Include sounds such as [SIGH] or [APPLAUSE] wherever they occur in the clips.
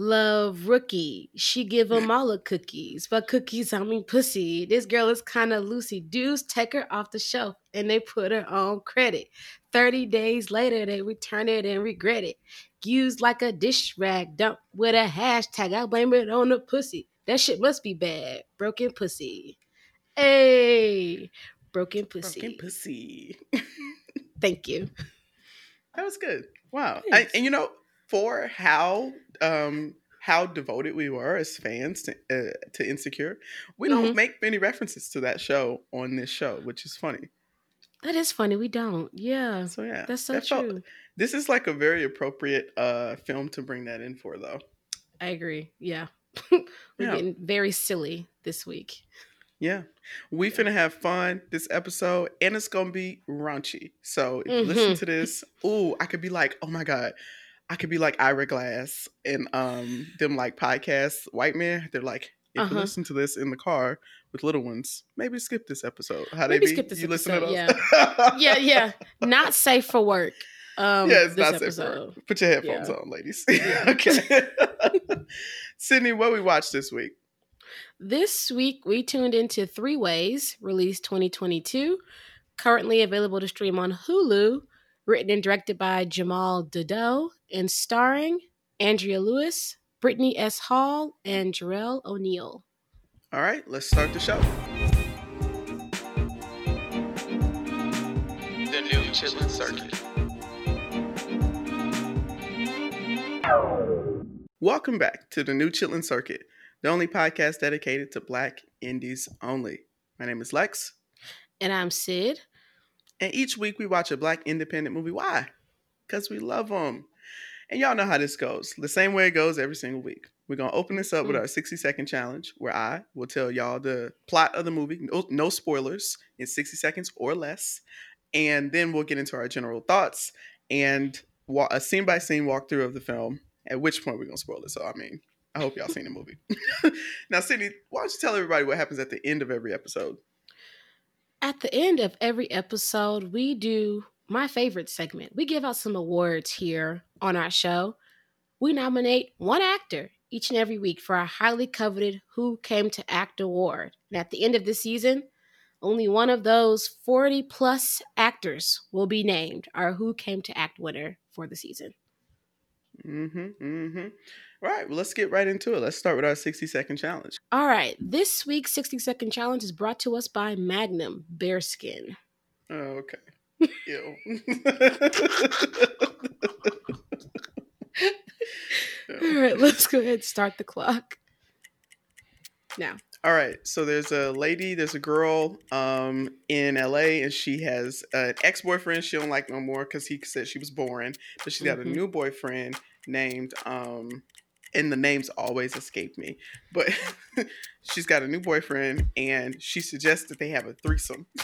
Love rookie. She give him all the cookies. But cookies, I mean pussy. This girl is kind of loosey. Dudes take her off the shelf and they put her on credit. 30 days later, they return it and regret it. Used like a dish rag, dump with a hashtag. I blame it on the pussy. That shit must be bad. Broken pussy. Hey, broken pussy. Broken pussy. [LAUGHS] Thank you. That was good. Wow. I, and you know, for how um how devoted we were as fans to, uh, to Insecure, we don't Mhm. make many references to that show on this show, which is funny. That is funny. We don't. Yeah. So yeah, That's so that felt- true. this is like a very appropriate uh film to bring that in for, though. I agree. Yeah. [LAUGHS] We're Yeah. getting very silly this week. Yeah, we finna have fun this episode, and it's gonna be raunchy. So if you listen Mhm. to this, ooh, I could be like, oh my god, I could be like Ira Glass and um them like podcasts, white men. They're like, if Uh-huh. you listen to this in the car with little ones, maybe skip this episode. How Maybe they be? skip this you listen to episode, those? Yeah, yeah. [LAUGHS] Not safe for work. Um, yeah, it's this not safe for work. Put your headphones Yeah. on, ladies. [LAUGHS] Yeah. okay. [LAUGHS] Sydney, what we watched this week? This week, we tuned into Three Ways, released 2022, currently available to stream on Hulu, written and directed by Jamal Dodo, and starring Andrea Lewis, Brittany S. Hall, and Jarrell O'Neill. All right, let's start the show. The new Chitlin Circuit. Welcome back to the new Chitlin Circuit, the only podcast dedicated to Black indies only. My name is Lex, And I'm Syd. And each week we watch a Black independent movie. Why? Because we love them. And y'all know how this goes. The same way it goes every single week. We're going to open this up with Mm. our 60 second challenge where I will tell y'all the plot of the movie, no, no spoilers, in 60 seconds or less. And then we'll get into our general thoughts and a scene by scene walkthrough of the film, at which point we're going to spoil it. So, I mean, I hope y'all seen the movie. [LAUGHS] now, Sydney, why don't you tell everybody what happens at the end of every episode? At the end of every episode, we do my favorite segment. We give out some awards here on our show. We nominate one actor each and every week for our highly coveted Who Came to Act award. And at the end of the season, only one of those 40 plus actors will be named our Who Came to Act winner for the season. Mm-hmm. Mm-hmm. All right, well, let's get right into it. Let's start with our 60 second challenge. All right, this week's 60 second challenge is brought to us by Magnum Bearskin. Oh, okay. Ew. [LAUGHS] All right, let's go ahead and start the clock. Now. All right, so there's a lady, there's a girl um, in LA, and she has an ex boyfriend she don't like no more because he said she was boring. But she's got Mhm. a new boyfriend named, um, and the names always escape me. But [LAUGHS] she's got a new boyfriend, and she suggests that they have a threesome. [LAUGHS]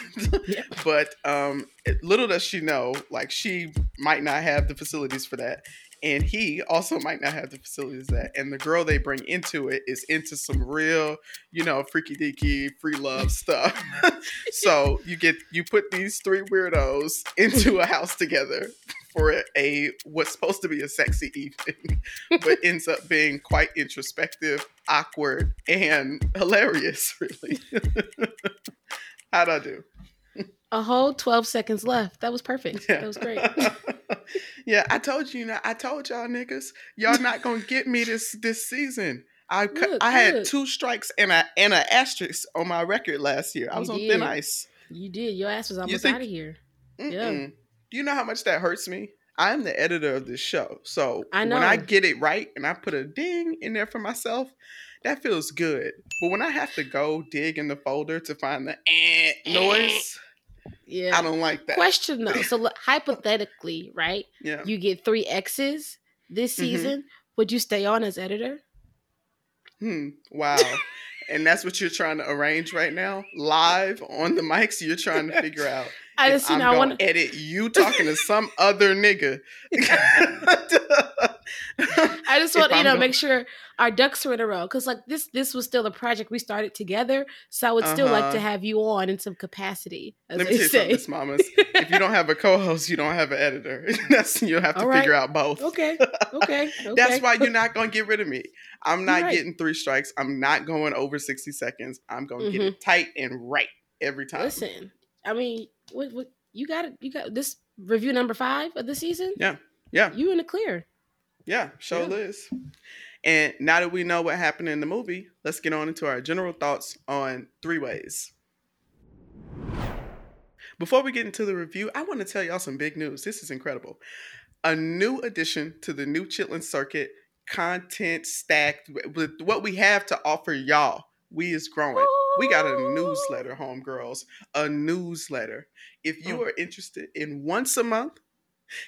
Yeah. But um, little does she know, like she might not have the facilities for that. And he also might not have the facilities that. And the girl they bring into it is into some real, you know, freaky deaky, free love stuff. [LAUGHS] so you get you put these three weirdos into a house together for a what's supposed to be a sexy evening, [LAUGHS] but ends up being quite introspective, awkward, and hilarious, [LAUGHS] really. How'd I do? A whole 12 seconds left. That was perfect. That was great. [LAUGHS] yeah, I told you, you know, I told y'all niggas, y'all not gonna get me this this season. I Look, I had look. two strikes and a and an asterisk on my record last year. I You was on did. thin ice. You did. Your ass was almost think- out of here. Yeah. Do you know how much that hurts me? I'm the editor of this show, so I when I get it right and I put a ding in there for myself, that feels good. But when I have to go dig in the folder to find the eh noise, Yeah. I don't like that. Question though. So [LAUGHS] look, hypothetically, right? Yeah. You get three X's this Mhm. season. Would you stay on as editor? Hmm. Wow. and that's what you're trying to arrange right now, live on the mics. You're trying to figure out. I just, you know, I want to. edit you talking to some [LAUGHS] other nigga. [LAUGHS] I just If want you I'm know go- make sure our ducks are in a row because like this this was still a project we started together, so I would still like to Uh-huh. have you on in some capacity. As Let me tell you something, say. Miss Mamas. If you don't [LAUGHS] have a co-host, you don't have an editor. That's you'll have to right. figure out both. Okay, okay, okay. That's why you're not gonna get rid of me. I'm not right. getting three strikes. I'm not going over 60 seconds. I'm gonna get it tight and right every time. Listen, I mean, what, what you got? You got this review number five of the season. Yeah. Yeah. you in the clear. Yeah, show Yeah. Liz. And now that we know what happened in the movie, let's get on into our general thoughts on three ways. Before we get into the review, I want to tell y'all some big news. This is incredible. A new addition to the new Chitlin Circuit content stacked with what we have to offer y'all. We is growing. We got a oh. newsletter, homegirls. A newsletter. If you Oh. are interested in once a month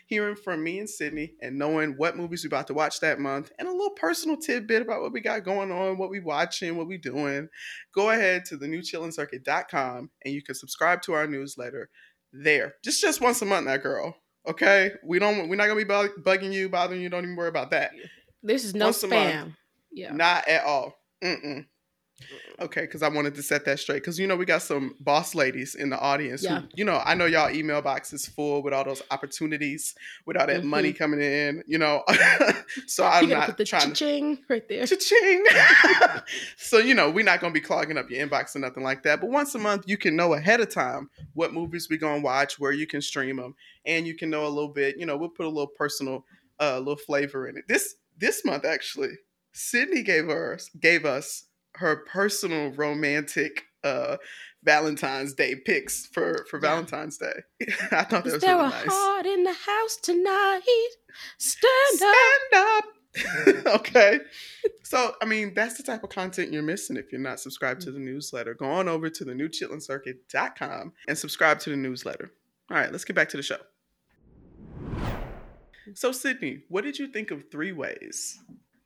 hearing from me and Sydney and knowing what movies we're about to watch that month and a little personal tidbit about what we got going on, what we watching, what we doing, go ahead to the newchitlincircuit.com and you can subscribe to our newsletter there. Just just once a month that girl. Okay? We don't we're not gonna be bug- bugging you, bothering you, don't even worry about that. This is no Once spam. Yeah. Not at all. Mm-mm. Okay, because I wanted to set that straight. Because you know we got some boss ladies in the audience. Yeah. Who, you know, I know y'all email box is full with all those opportunities, with all that Mhm. money coming in. You know, [LAUGHS] so I'm not put the trying to. ching right there. Cha-ching. [LAUGHS] [LAUGHS] so you know we're not gonna be clogging up your inbox or nothing like that. But once a month, you can know ahead of time what movies we gonna watch, where you can stream them, and you can know a little bit. You know, we'll put a little personal, uh, little flavor in it. This this month actually, Sydney gave us gave us her personal romantic uh Valentine's Day picks for for Valentine's Day. [LAUGHS] I thought that was there really a nice. heart in the house tonight? Stand up. Stand up. [LAUGHS] [LAUGHS] okay. So, I mean, that's the type of content you're missing if you're not subscribed to the newsletter. Go on over to the newchitlincircuit.com and subscribe to the newsletter. All right, let's get back to the show. So, Sydney, what did you think of Three Ways?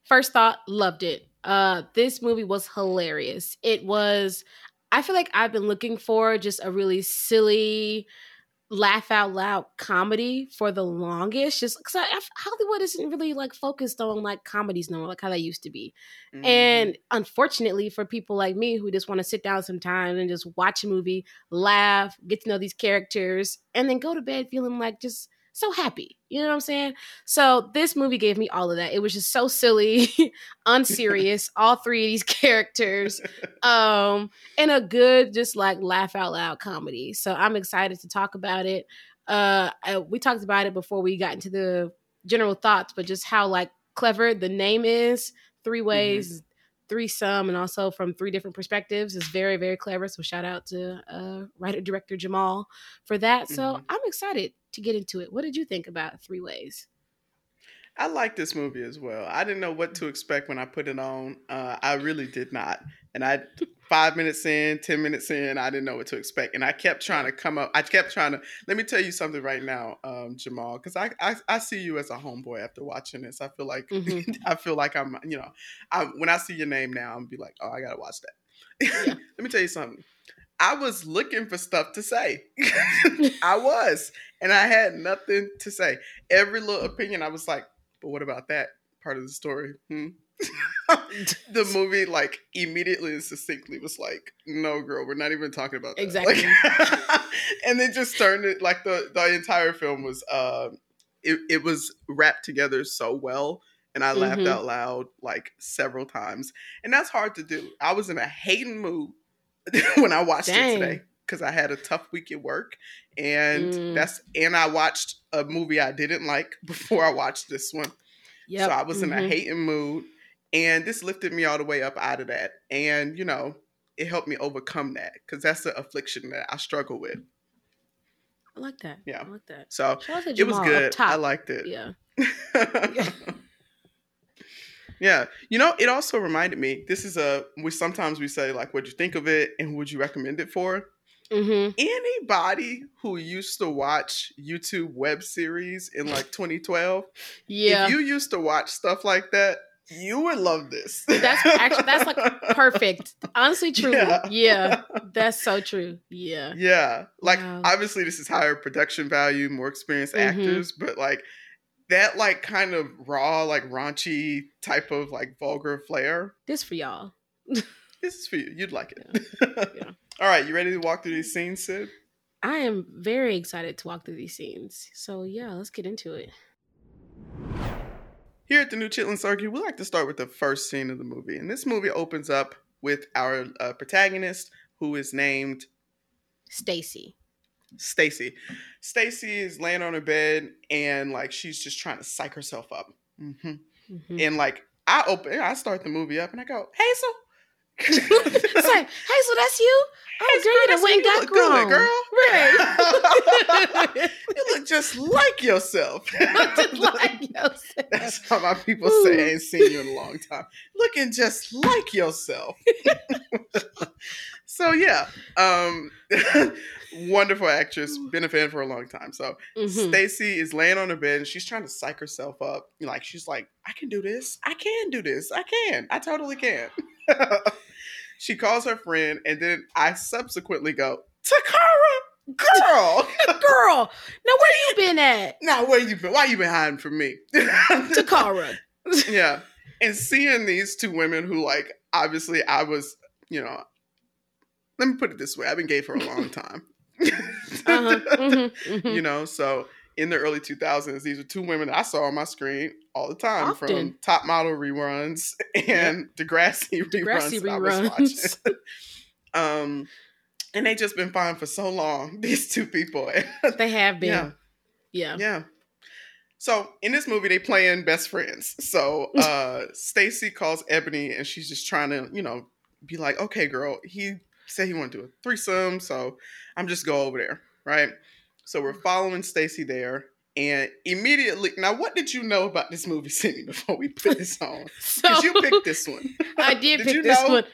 First thought, loved it. Uh, this movie was hilarious. It was. I feel like I've been looking for just a really silly, laugh out loud comedy for the longest. Just because Hollywood isn't really like focused on like comedies no more, like how they used to be. Mm-hmm. And unfortunately, for people like me who just want to sit down sometimes and just watch a movie, laugh, get to know these characters, and then go to bed feeling like just so happy. You know what I'm saying? So this movie gave me all of that. It was just so silly, [LAUGHS] unserious, [LAUGHS] all three of these characters, um, and a good just like laugh out loud comedy. So I'm excited to talk about it. Uh, I, we talked about it before we got into the general thoughts, but just how like clever the name is. Three ways, threesome, and also from three different perspectives is very very clever. So shout out to uh, writer director Jamal for that. So Mhm. I'm excited to get into it. What did you think about Three Ways? I like this movie as well. I didn't know what to expect when I put it on. Uh, I really did not. And I, five minutes in, 10 minutes in, I didn't know what to expect. And I kept trying to come up. I kept trying to, let me tell you something right now, um, Jamal, because I, I, I see you as a homeboy after watching this. I feel like, Mhm. [LAUGHS] I feel like I'm, you know, I, when I see your name now, I'm be like, oh, I got to watch that. Yeah. [LAUGHS] let me tell you something. I was looking for stuff to say. [LAUGHS] I was. And I had nothing to say. Every little opinion, I was like, but what about that part of the story? Hmm? [LAUGHS] the [LAUGHS] movie, like, immediately and succinctly was like, no, girl, we're not even talking about that. Exactly. Like- [LAUGHS] and then just turned it, like, the, the entire film was, uh, it, it was wrapped together so well. And I laughed Mhm. out loud, like, several times. And that's hard to do. I was in a hating mood when I watched Dang. it today because I had a tough week at work, and Mm. that's and I watched a movie I didn't like before I watched this one. Yep. So I was in a Mhm. hating mood, and this lifted me all the way up out of that, and you know it helped me overcome that because that's the affliction that I struggle with. I like that. Yeah. I like that. So Shout out to it was good. I liked it. Yeah. [LAUGHS] yeah. You know, it also reminded me. This is a we sometimes we say like, "What'd you think of it?" and "Would you recommend it for?" Mm-hmm. anybody who used to watch YouTube web series in like 2012, Yeah. if you used to watch stuff like that, you would love this. That's actually that's like [LAUGHS] perfect. Honestly, true. Yeah. Yeah. [LAUGHS] That's so true. Yeah. Yeah. Like Wow. obviously this is higher production value, more experienced Mhm. actors, but like that like kind of raw, like raunchy type of like vulgar flair. This for y'all. [LAUGHS] This is for you. You'd like it. Yeah. All right, you ready to walk through these scenes, Syd? I am very excited to walk through these scenes. So yeah, let's get into it. Here at the New Chitlin Circuit, we like to start with the first scene of the movie. And this movie opens up with our uh, protagonist, who is named Stacey. Stacey. Stacey is laying on her bed and like she's just trying to psych herself up. hmm Mhm. And like I open, I start the movie up and I go, Hazel. It's like, Hazel, that's you? Oh, girl, you done went got look good, girl. Right. [LAUGHS] you look just like yourself. [LAUGHS] Just like [LAUGHS] yourself. That's how my people say I ain't seen you in a long time. Looking just like yourself. so yeah, um, wonderful actress. Been a fan for a long time. So Mhm. Stacey is laying on her bed and she's trying to psych herself up. Like she's like, I can do this. I can do this. I can. I totally can. [LAUGHS] she calls her friend, and then I subsequently go, Takara, girl. [LAUGHS] Girl, now where you been at? [LAUGHS] now where you been? Why you been hiding from me? Takara. yeah. And seeing these two women who like obviously I was, you know, let me put it this way, I've been gay for a long time. Uh-huh. mhm, mhm. You know, so in the early 2000s, these are two women that I saw on my screen all the time from Top Model reruns [LAUGHS] and Degrassi, Degrassi reruns. that I was reruns. watching. [LAUGHS] um, and they just been fine for so long. [LAUGHS] These two people. They have been. Yeah. Yeah. Yeah. So in this movie, they playing best friends. So uh Stacey calls Ebony and she's just trying to, you know, be like, okay, girl, he said he want to do a threesome, so I'm just go over there, right? So we're following Stacey there. And immediately, now, what did you know about this movie, [LAUGHS] Sydney, before we put this [LAUGHS] on? So Because you picked this one. [LAUGHS] I did, Did pick this know? one.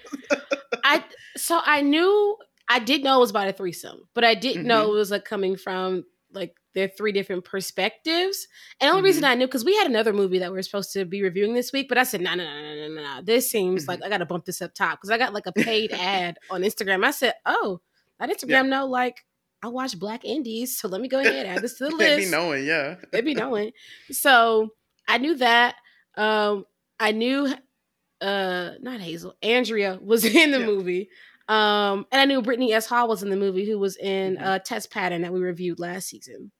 I so I knew I did know it was about a threesome, but I didn't know Mm-hmm. it was like coming from like their three different perspectives. And the only reason Mhm. I knew because we had another movie that we are supposed to be reviewing this week, but I said no no no no no no. This seems Mm-hmm. like I got to bump this up top because I got like a paid ad on Instagram. I said, oh, that Instagram Yeah. know like I watch Black Indies, so let me go ahead and add this to the [LAUGHS] list Let be knowing, yeah. they be knowing. So I knew that. Um, I knew uh not Hazel, Andrea was [LAUGHS] in the Yeah. movie. Um, and I knew Brittany S. Hall was in the movie, who was in Mhm. uh Test Pattern that we reviewed last season.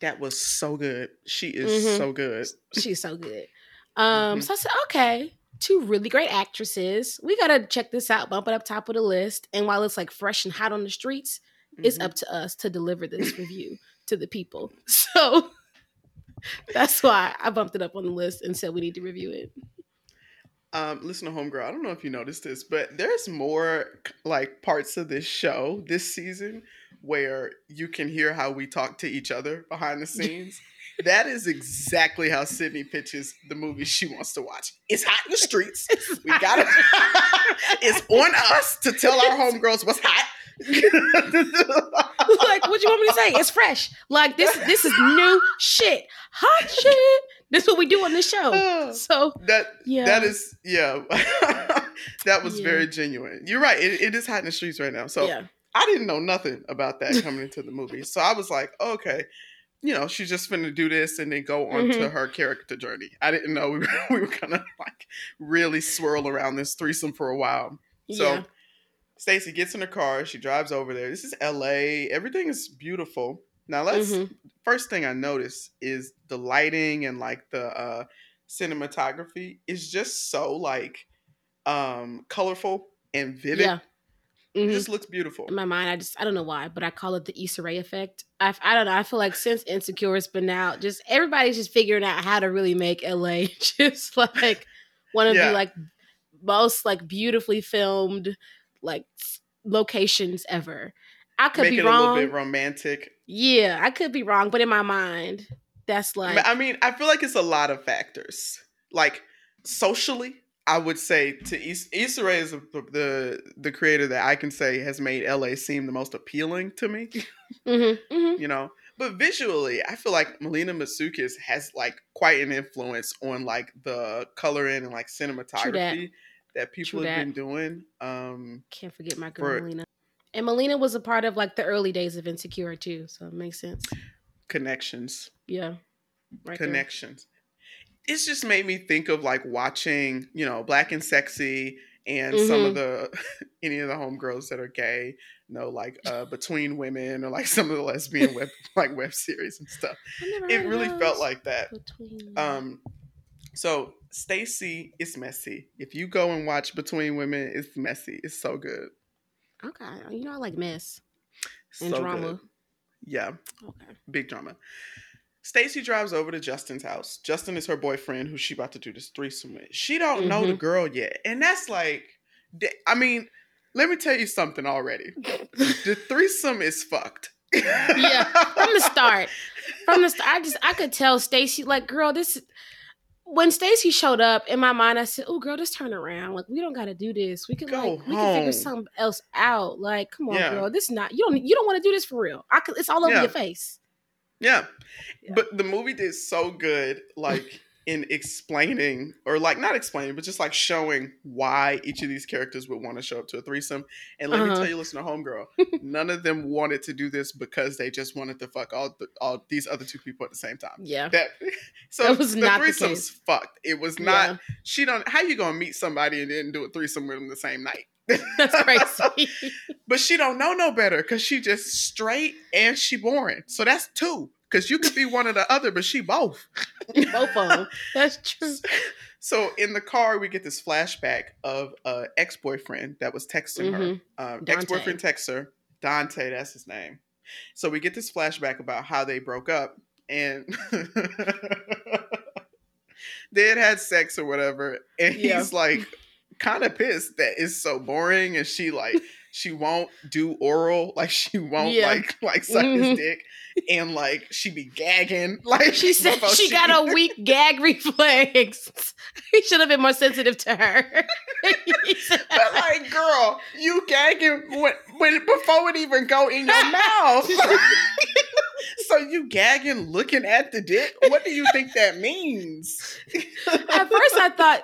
That was so good. She is Mhm. so good. She's so good. Um, Mhm. so I said, okay, two really great actresses. We gotta check this out, bump it up top of the list. And while it's like fresh and hot on the streets, it's Mhm. up to us to deliver this review [LAUGHS] to the people. [LAUGHS] So that's why I bumped it up on the list and said we need to review it. Um, listen to Homegirl. I don't know if you noticed this, but there's more like parts of this show this season where you can hear how we talk to each other behind the [LAUGHS] scenes. That is exactly how Sydney pitches the movie she wants to watch. It's hot in the streets. [LAUGHS] We got it. [LAUGHS] it's on us to tell our homegirls what's hot. [LAUGHS] like, what you want me to say? It's fresh. Like this, this is new shit, hot shit. This is what we do on this show. Oh. So that yeah, that is yeah. that was Yeah. very genuine. You're right. It, it is hot in the streets right now. So yeah, I didn't know nothing about that coming into the movie. So I was like, okay, you know, she's just finna do this and then go on to Mhm. her character journey. I didn't know we were, [LAUGHS] we were gonna like really swirl around this threesome for a while. So yeah. Stacey gets in her car, she drives over there. This is LA. Everything is beautiful. Now let's Mhm. first thing I notice is the lighting and like the uh cinematography is just so like um colorful and vivid. yeah. It Mhm. just looks beautiful. In my mind, I just I don't know why, but I call it the Issa Rae effect. I, I don't know. I feel like since Insecure has been out, just everybody's just figuring out how to really make LA [LAUGHS] just like one of Yeah. the like most like beautifully filmed like locations ever. I could Make be it a little wrong. bit romantic. Yeah, I could be wrong, but in my mind, that's like I mean, I feel like it's a lot of factors. Like socially, I would say to Is- Issa Rae is the, the the creator that I can say has made LA seem the most appealing to me. [LAUGHS] mhm, mhm. You know, but visually, I feel like Melina Matsoukas has like quite an influence on like the coloring and like cinematography that. people True have that. been doing. Um, can't forget my girl For- Melina. And Melina was a part of like the early days of Insecure too, so it makes sense. connections. Yeah. right there. It's just made me think of like watching, you know, Black and Sexy and some of the [LAUGHS] any of the homegirls that are gay, you know, like uh Between Women or like [LAUGHS] some of the lesbian web [LAUGHS] like web series and stuff. It really felt like that. Between- Um so Stacey is messy. If you go and watch Between Women, it's messy. It's so good. okay, you know I like mess and so drama. good. Yeah. Okay. big drama. Stacey drives over to Justin's house. Justin is her boyfriend, who she about to do this threesome with. She don't know Mm-hmm. the girl yet, and that's like, I mean, let me tell you something already. The [LAUGHS] threesome is fucked. Yeah, from the start. From the start, I just I could tell Stacey like, girl, this. When Stacey showed up in my mind, I said, "Oh, girl, just turn around. Like, we don't got to do this. We can Go like, we can figure something else out. Like, come on, Yeah. girl, this not you don't you don't want to do this for real. I could, it's all over Yeah. your face. Yeah. Yeah. But the movie did so good, like [LAUGHS] in explaining, or like not explaining, but just like showing why each of these characters would want to show up to a threesome. And let me Uh-huh. tell you, listen to Homegirl, none of them wanted to do this because they just wanted to fuck all the, all these other two people at the same time. Yeah, That [LAUGHS] so That was the not the threesome's case. fucked. It was not. Yeah. She don't. How you gonna meet somebody and then do a threesome with them the same night? [LAUGHS] that's crazy. [LAUGHS] But she don't know no better because she just straight and she boring. So that's two. Because you could be one or the other, but she both. [LAUGHS] Both of them. That's true. So in the car, we get this flashback of a ex boyfriend that was texting Mhm. her. Um, ex boyfriend texts her. Dante, that's his name. So we get this flashback about how they broke up and they had had sex or whatever. And Yeah. he's like kind of pissed that it's so boring and she like [LAUGHS] she won't do oral like she won't Yeah. like like suck Mhm. his dick and like she be gagging [LAUGHS] like She said before she got a [LAUGHS] weak gag reflex. He should have been more sensitive to her. But like, girl, you gagging when, when before it even go in your mouth. so you gagging, looking at the dick. What do you think that means? At first, I thought,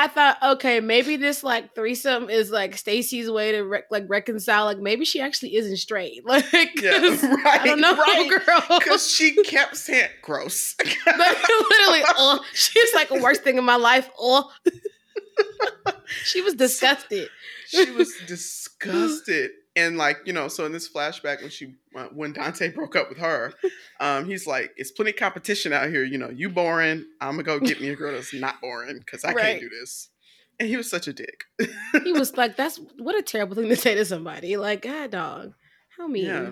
I thought, okay, maybe this like threesome is like Stacey's way to rec- like reconcile. Like maybe she actually isn't straight. [LAUGHS] Like, Yeah, right. I don't know, [LAUGHS] right. girl. Because she [LAUGHS] kept saying gross. Literally, oh, she's like the worst thing in my life. Oh, she was disgusted. she was disgusted. And like you know, so in this flashback when she uh, when Dante [LAUGHS] broke up with her, um, he's like, "It's plenty of competition out here. You know, you boring. I'm gonna go get me a girl that's not boring because I Right. can't do this." And he was such a dick. He was [LAUGHS] like, "That's what a terrible thing to say to somebody." Like, God, dog, how mean? Yeah.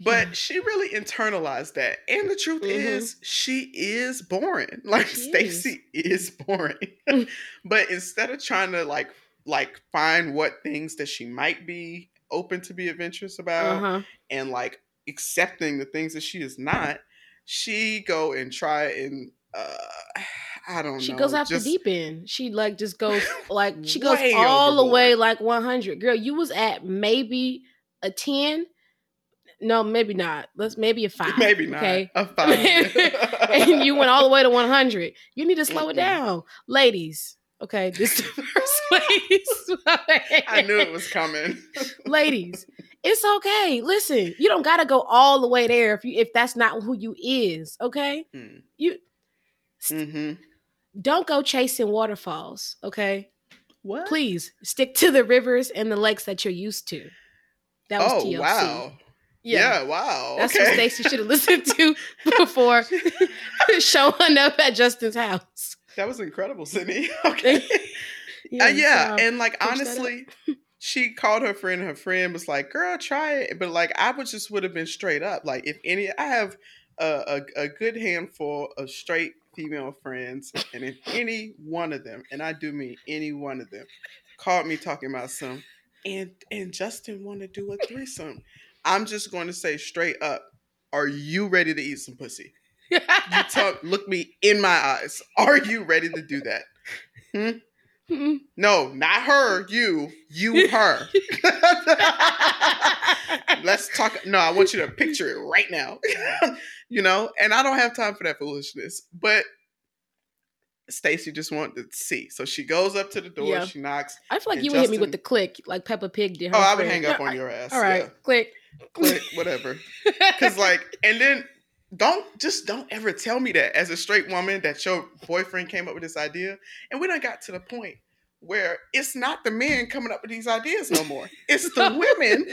But Yeah. she really internalized that. And the truth Mhm. is, she is boring. [LAUGHS] Like Stacey is boring. Mm. but instead of trying to like like find what things that she might be open to be adventurous about Uh huh. and like accepting the things that she is not, she go and try and uh [SIGHS] I don't She know. She goes off just- the deep end. She like just goes like she goes all the way like 100. Girl, you was at maybe a 10. No, maybe not. Let's maybe a 5. Maybe not. Okay. A [LAUGHS] five. and you went all the way to 100. You need to [LAUGHS] slow it down. Ladies, okay, this [LAUGHS] ladies. I knew it was coming. [LAUGHS] ladies, it's okay. Listen, you don't got to go all the way there if you if that's not who you is, okay? Mm. You hmm don't go chasing waterfalls, okay? What? Please stick to the rivers and the lakes that you're used to. That was oh TLC. wow. Yeah, wow. That's okay. what Stacey should have listened to [LAUGHS] before [LAUGHS] showing up at Justin's house. That was incredible, Sydney. Okay. Yeah, Uh, yeah, so- and like push that up. honestly, [LAUGHS] she called her friend. Her friend was like, "Girl, try it." But like, I would just would have been straight up. Like, if any, I have a, a a good handful of straight female friends, and if any one of them, and I do mean any one of them, called me talking about some, and and Justin want to do a threesome, I'm just going to say straight up, "Are you ready to eat some pussy?" You [LAUGHS] talk, look me in my eyes. Are you ready to do that? Mm. No, not her. You. You, her. [LAUGHS] Let's talk. No, I want you to picture it right now. [LAUGHS] you know, and I don't have time for that foolishness. But Stacey just wanted to see. So she goes up to the door, Yeah. she knocks. I feel like you would hit me with the click, like Peppa Pig did. her Oh, I would hang up No, on I- your ass. All right, yeah. click. Click, whatever. [LAUGHS] Cause like, and then don't just don't ever tell me that as a straight woman that your boyfriend came up with this idea. And we done got to the point where it's not the men coming up with these ideas no more. It's the [LAUGHS] women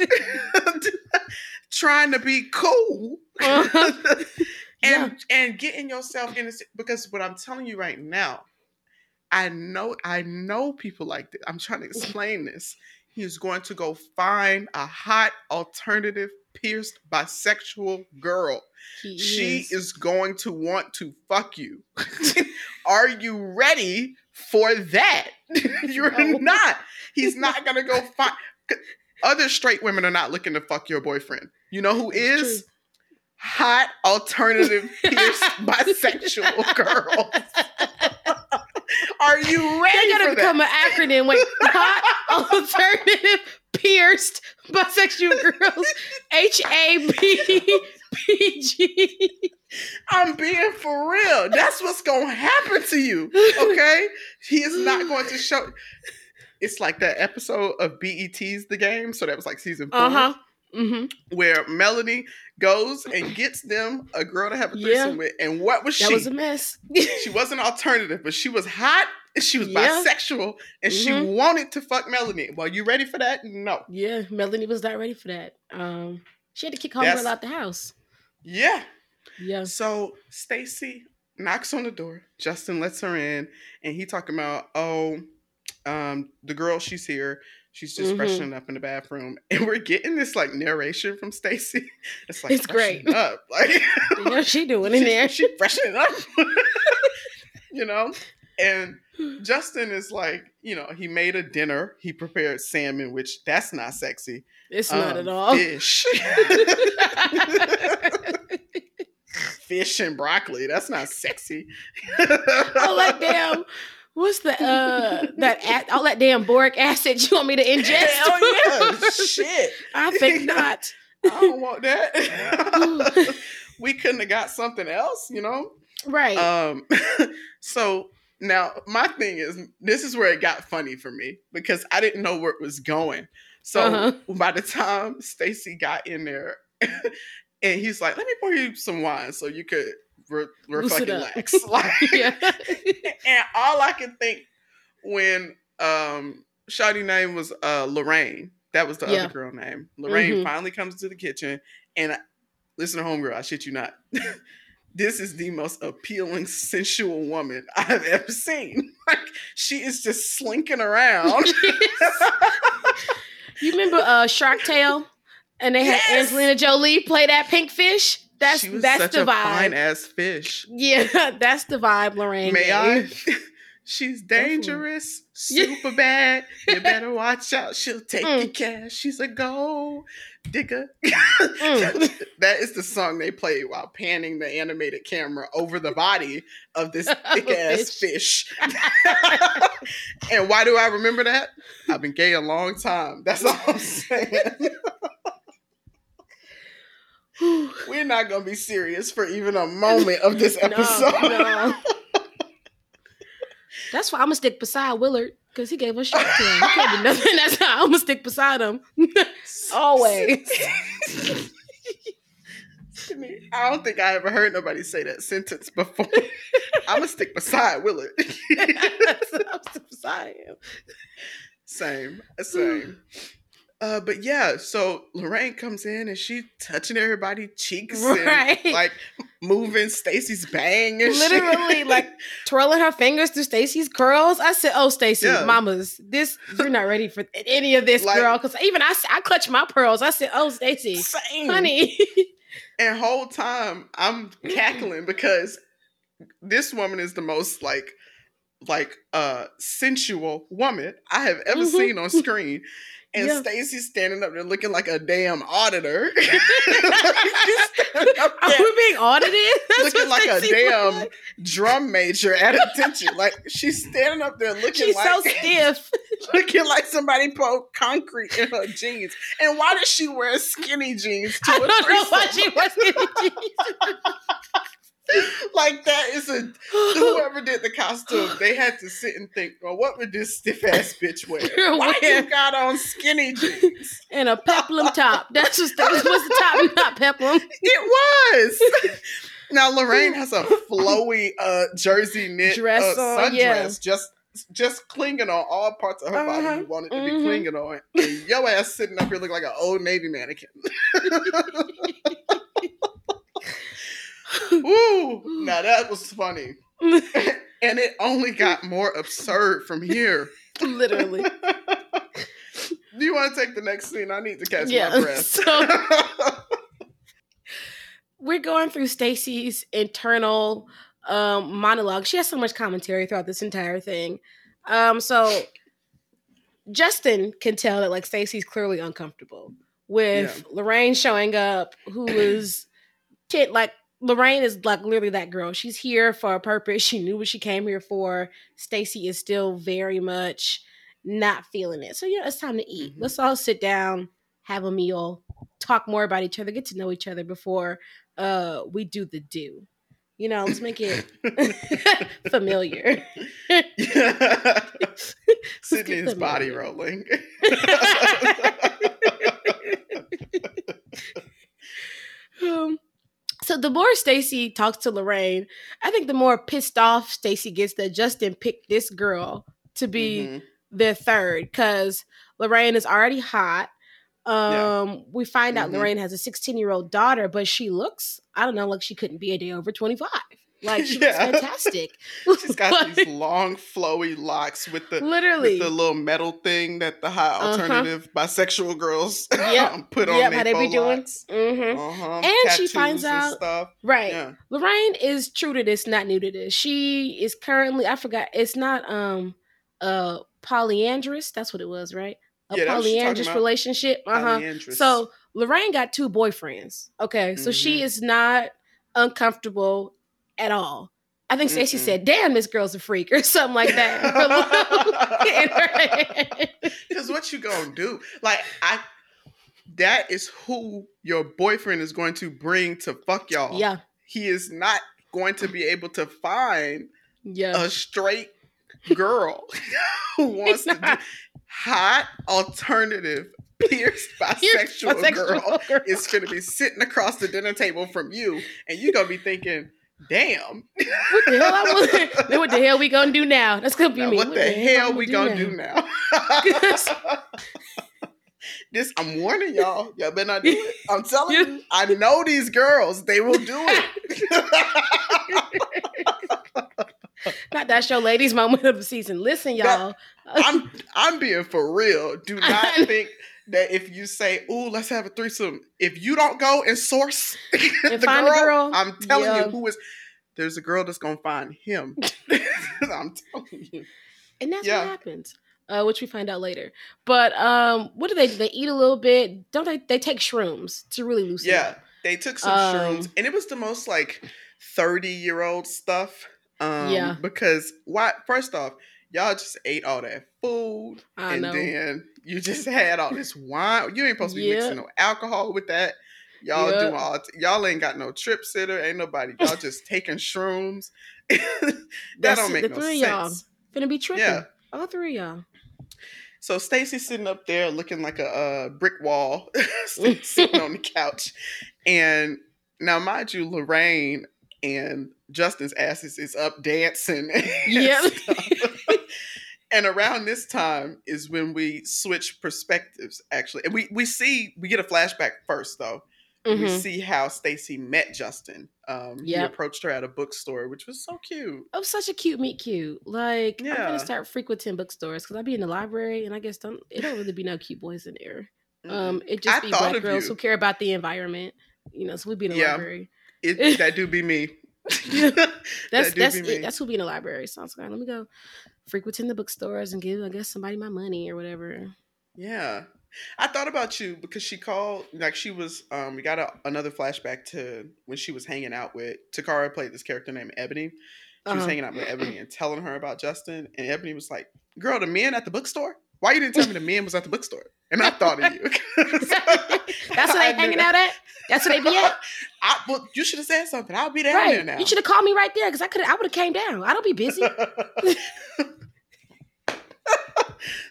[LAUGHS] trying to be cool Uh-huh. [LAUGHS] and and getting yourself in a because what I'm telling you right now, I know I know people like this. I'm trying to explain this. He's going to go find a hot alternative pierced bisexual girl. He She is. is going to want to fuck you. [LAUGHS] Are you ready for that? [LAUGHS] You're No. not. He's not gonna go find. Other straight women are not looking to fuck your boyfriend. You know who It's is? Hot alternative [LAUGHS] pierced bisexual girls. Are you ready They gotta for become that? an acronym. Wait, hot alternative pierced bisexual girls. [LAUGHS] H A B P G. I'm being for real. That's what's gonna happen to you. Okay? He is not going to show. [SIGHS] It's like that episode of BET's The Game. So that was like season four, Uh huh. Mm-hmm. where Melanie goes and gets them a girl to have a threesome Yeah. with. And what was That she? That was a mess. she wasn't alternative, but she was hot. She was Yeah. bisexual, and she Mhm. wanted to fuck Melanie. Well, you ready for that? No. yeah, Melanie was not ready for that. Um, she had to kick homegirl out the house. Yeah. Yeah. So Stacy knocks on the door. Justin lets her in, and he talking about, oh, um, the girl she's here. She's just Mhm. freshening up in the bathroom, [LAUGHS] and we're getting this like narration from Stacy. [LAUGHS] It's like It's great. "Freshen Up, [LAUGHS] like What's she doing in she- there? She freshening up, you know. And Justin is like, you know, he made a dinner. He prepared salmon, which that's not sexy. It's not Um, at all. Fish. fish and broccoli. That's not sexy. oh, like damn. What's the uh that all that damn boric acid you want me to ingest? Hell yeah. [LAUGHS] Shit. I think not. [LAUGHS] I don't want that. [LAUGHS] we couldn't have got something else, you know? Right. Um so now my thing is this is where it got funny for me because I didn't know where it was going. So Uh-huh. by the time Stacey got in there and he's like, let me pour you some wine so you could re- Loosen fucking relax. [LAUGHS] Like, [LAUGHS] yeah. and all I could think when um Shawty name was uh Lorraine. That was the Yeah. other girl name. Lorraine Mhm. finally comes to the kitchen and I, listen to homegirl, I shit you not. [LAUGHS] this is the most appealing, sensual woman I've ever seen. Like she is just slinking around. You remember uh Shark Tale? And they had Yes! Angelina Jolie play that pink fish? That's she was that's such the a fine vibe. ass fish. Yeah, [LAUGHS] that's the vibe, Lorraine. May I? [LAUGHS] She's dangerous, [LAUGHS] Yeah. super bad. You better watch out. She'll take Mm. your cash. She's a gold digger. Mm. that is the song they play while panning the animated camera over the body of this thick ass fish. and why do I remember that? I've been gay a long time. That's all I'm saying. [SIGHS] We're not gonna be serious for even a moment of this [LAUGHS] episode. no. [LAUGHS] That's why I'm gonna stick beside Willard because he gave us Shark Tale. He can't do nothing. [LAUGHS] That's how I'm gonna stick beside him. Always. I don't think I ever heard nobody say that sentence before. I'm gonna stick beside Willard. I'm stick beside him. same, same. Uh, but yeah, so Lorraine comes in and she touching everybody cheeks [LAUGHS] Right. and like moving Stacey's bang and shit. Literally, like [LAUGHS] twirling her fingers through Stacey's curls. I said, "Oh, Stacey, Yeah. mamas, this you're not ready for any of this, Like- girl." Because even I, I clutched my pearls. I said, "Oh, Stacey, honey." And whole time I'm cackling because this woman is the most like like uh sensual woman I have ever Mhm. seen on screen. And Yeah. Stacey's standing up there looking like a damn auditor. [LAUGHS] She's Are we being audited? That's looking what like a damn like. drum major at attention. Like she's standing up there looking She's like so [LAUGHS] stiff. looking like somebody put concrete in her jeans. And why does she wear skinny jeans to I a don't know why threesome? she was getting [LAUGHS] [LAUGHS] like that is a [SIGHS] whoever did the costume, they had to sit and think, well, what would this stiff ass bitch wear? [LAUGHS] Why you got on skinny [LAUGHS] jeans? and a peplum top. That's what that was the top, not peplum. It was. Now Lorraine has a flowy uh jersey knit Dress uh, on, sundress, yeah. just just clinging on all parts of her Uh-huh, body you want it to be clinging on. And your ass sitting up here looking like an old Navy mannequin. Woo! Now that was funny. [LAUGHS] And it only got more absurd from here. Literally. [LAUGHS] Do you want to take the next scene? I need to catch Yeah, my [LAUGHS] breath. so- We're going through Stacey's internal um, monologue. She has so much commentary throughout this entire thing. Um, so Justin can tell that like Stacey's clearly uncomfortable with Lorraine showing up, who is tit like Lorraine is like literally that girl. She's here for a purpose. [LAUGHS] She knew what she came here for. Stacey is still very much not feeling it. So yeah, it's time to eat. Mhm. Let's all sit down, have a meal, talk more about each other, get to know each other before uh we do the do. You know, let's make it [LAUGHS] familiar. [LAUGHS] Sydney's body rolling. Um, so the more Stacey talks to Lorraine, I think the more pissed off Stacey gets that Justin picked this girl to be Mhm. their third because Lorraine is already hot. Um, Yeah. we find out Mhm. Lorraine has a 16 year old daughter, but she looks, I don't know, like she couldn't be a day over 25. Like she looks Yeah. [LAUGHS] fantastic. She's got [LAUGHS] Like, these long, flowy locks with the literally. with the little metal thing that the high Uh-huh. alternative bisexual girls [LAUGHS] Yep. put on Yep, their how they be doing. locks. hmm Uh-huh. And she finds out- stuff. Right. Yeah. Lorraine is true to this, not new to this. She is currently, I forgot, it's not um uh polyandrous. That's what it was, right? A Yeah, that's what she's talking polyandrous relationship. Uh huh. So Lorraine got two boyfriends. Okay, so she Mhm. is not uncomfortable at all. I think Stacey Mm-mm. said, "Damn, this girl's a freak" or something like that. [LAUGHS] In her head. Because what you gonna do? Like I, that is who your boyfriend is going to bring to fuck y'all. yeah, He is not going to be able to find yeah. a straight girl [LAUGHS] who wants to do hot alternative pierced [LAUGHS] bisexual, girl girl. is going to be sitting across the dinner table from you, and you're gonna be thinking, "Damn, What the hell? I want, [LAUGHS] what the hell we gonna do now? That's gonna be Now, me. what, the, hell I'm we gonna do now?" [LAUGHS] this, I'm warning y'all. Y'all better not do it. [LAUGHS] I'm telling you, I know these girls. They will do it. Not that show, ladies moment of the season. Listen, y'all. I'm I'm being for real. Do not think that if you say, "Ooh, let's have a threesome," if you don't go and source [LAUGHS] find a girl, I'm telling yeah. you, who is there's a girl that's gonna find him. [LAUGHS] [LAUGHS] I'm telling you. and that's Yeah. what happens. Uh, which we find out later. But um, what do they do? They eat a little bit. Don't they? They take shrooms to really loosen Yeah, up. they took some Um, shrooms, and it was the most like thirty year old stuff. Um, Yeah. because why? First off, y'all just ate all that food, I and know. then you just had all this wine. You ain't supposed to be Yeah. mixing no alcohol with that. Y'all Yeah. doing all. y'all ain't got no trip sitter. Ain't nobody. Y'all [LAUGHS] just taking shrooms. [LAUGHS] that That's don't make the no three of y'all. sense. Finna be tripping. Yeah. All three of y'all. So Stacey's sitting up there looking like a, uh brick wall, [LAUGHS] sitting on the couch, and now mind you, Lorraine and Justin's asses is up dancing. Yeah. And around this time is when we switch perspectives. Actually, and we we see we get a flashback first though. We Mhm. see how Stacey met Justin. Um, He approached her at a bookstore, which was so cute. Oh, such a cute meet cute. Like I'm gonna start frequenting bookstores because i'd be in the library and I guess don't it don't really be no cute boys in there. Um, it just I be black girls you. who care about the environment. You know, so we'd be in the Yeah. library. it, that do be me. [LAUGHS] [LAUGHS] That's That that's it. That's who be in the library. So I was like, let me go frequenting the bookstores and give I guess somebody my money or whatever. Yeah. I thought about you because she called like she was um we got a, another flashback to when she was hanging out with Takara played this character named Ebony. She was Uh-huh. hanging out with Ebony and telling her about Justin and Ebony was like, "Girl, the men at the bookstore? Why you didn't tell me the [LAUGHS] men was at the bookstore?" And I thought of you. [LAUGHS] That's what [LAUGHS] they hanging out at. That's what they be at. I, well, you should have said something. I'll be down there now. You should have called me right there because I could I would have came down. I don't be busy.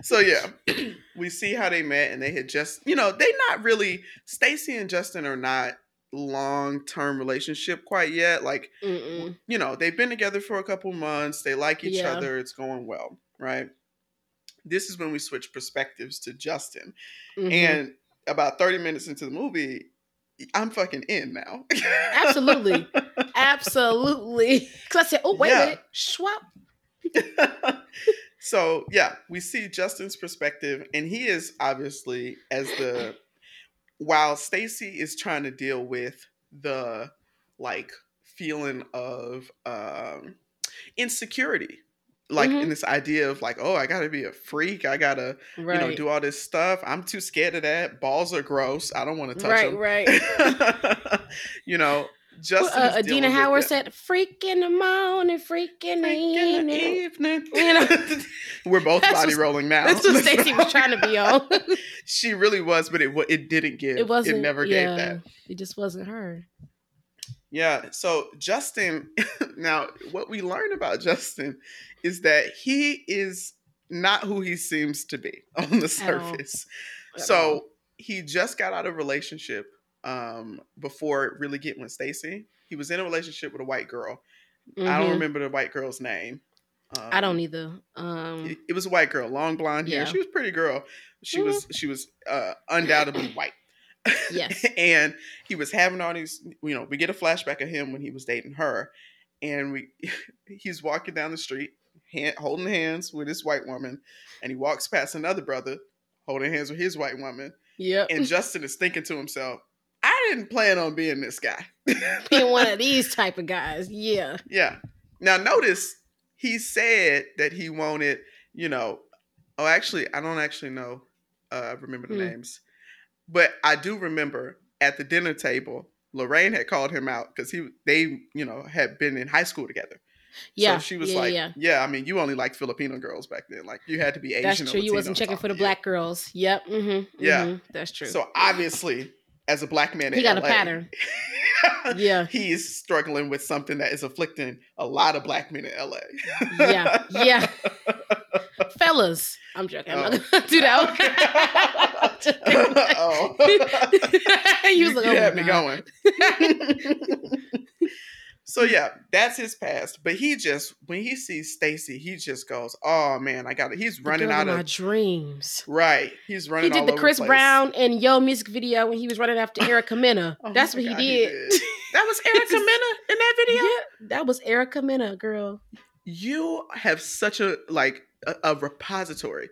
So yeah, [CLEARS THROAT] we see how they met, and they had just, you know, they not really. Stacey and Justin are not long term relationship quite yet. Like, Mm-mm. you know, they've been together for a couple months. They like each Yeah. other. It's going well, right? This is when we switch perspectives to Justin. Mhm. And about 30 minutes into the movie, I'm fucking in now. Absolutely. [LAUGHS] Absolutely. Because I said, oh, wait Yeah. a minute. Swap. [LAUGHS] so yeah, we see Justin's perspective, and he is obviously as the while Stacey is trying to deal with the like feeling of um insecurity. Like Mhm. in this idea of like, oh, I gotta be a freak. I gotta, Right. you know, do all this stuff. I'm too scared of that. Balls are gross. I don't want to touch right, them. right. [LAUGHS] you know, Well, Justin. uh, Adina Howard said, freak in the morning, freak in the Freak evening. evening. [LAUGHS] You know? [LAUGHS] We're both That's body what- rolling now. That's what [LAUGHS] Stacey was trying to be on. she really was, but it it didn't give. it wasn't. It never yeah, gave that. It just wasn't her. Yeah. So Justin, now what we learn about Justin is that he is not who he seems to be on the surface. So he just got out of relationship um, before really getting with Stacy. He was in a relationship with a white girl. I don't Mhm. remember the white girl's name. Um, I don't either. Um, It, it was a white girl, long blonde hair. Yeah. She was a pretty girl. She Mhm. was she was uh, undoubtedly white. Yes. [LAUGHS] and he was having all these. You know, we get a flashback of him when he was dating her, and we [LAUGHS] he's walking down the street, hand, holding hands with this white woman, and he walks past another brother holding hands with his white woman, Yeah. and Justin is thinking to himself, "I didn't plan on being this guy." [LAUGHS] Being one of these type of guys. Yeah. Yeah. Now notice he said that he wanted, you know, oh actually I don't actually know uh remember the Hmm. names. But I do remember at the dinner table, Lorraine had called him out because he they, you know, had been in high school together. Yeah. So she was yeah, like, yeah. yeah. I mean, you only liked Filipino girls back then. Like you had to be Asian. That's true. You wasn't checking for the talk to you. black girls. Yep. Mm-hmm. Yeah. mhm, That's true. So obviously, as a black man, he in got a pattern. [LAUGHS] Yeah. he's struggling with something that is afflicting a lot of black men in LA. Yeah. Yeah. [LAUGHS] Fellas. I'm joking. I'm not Oh. gonna [LAUGHS] do that. oh, he you, was like, you oh had my me God. going. So yeah, that's his past. But he just when he sees Stacy, he just goes, "Oh man, I got it." He's running out of my dreams. right. He's running. He did the Chris. Brown and Yo music video when he was running after Erica [LAUGHS] Mena. Oh That's what he God, did. That was [LAUGHS] Erica Mena in that video. Yeah, that was Erica Mena, girl. You have such a like a, a repository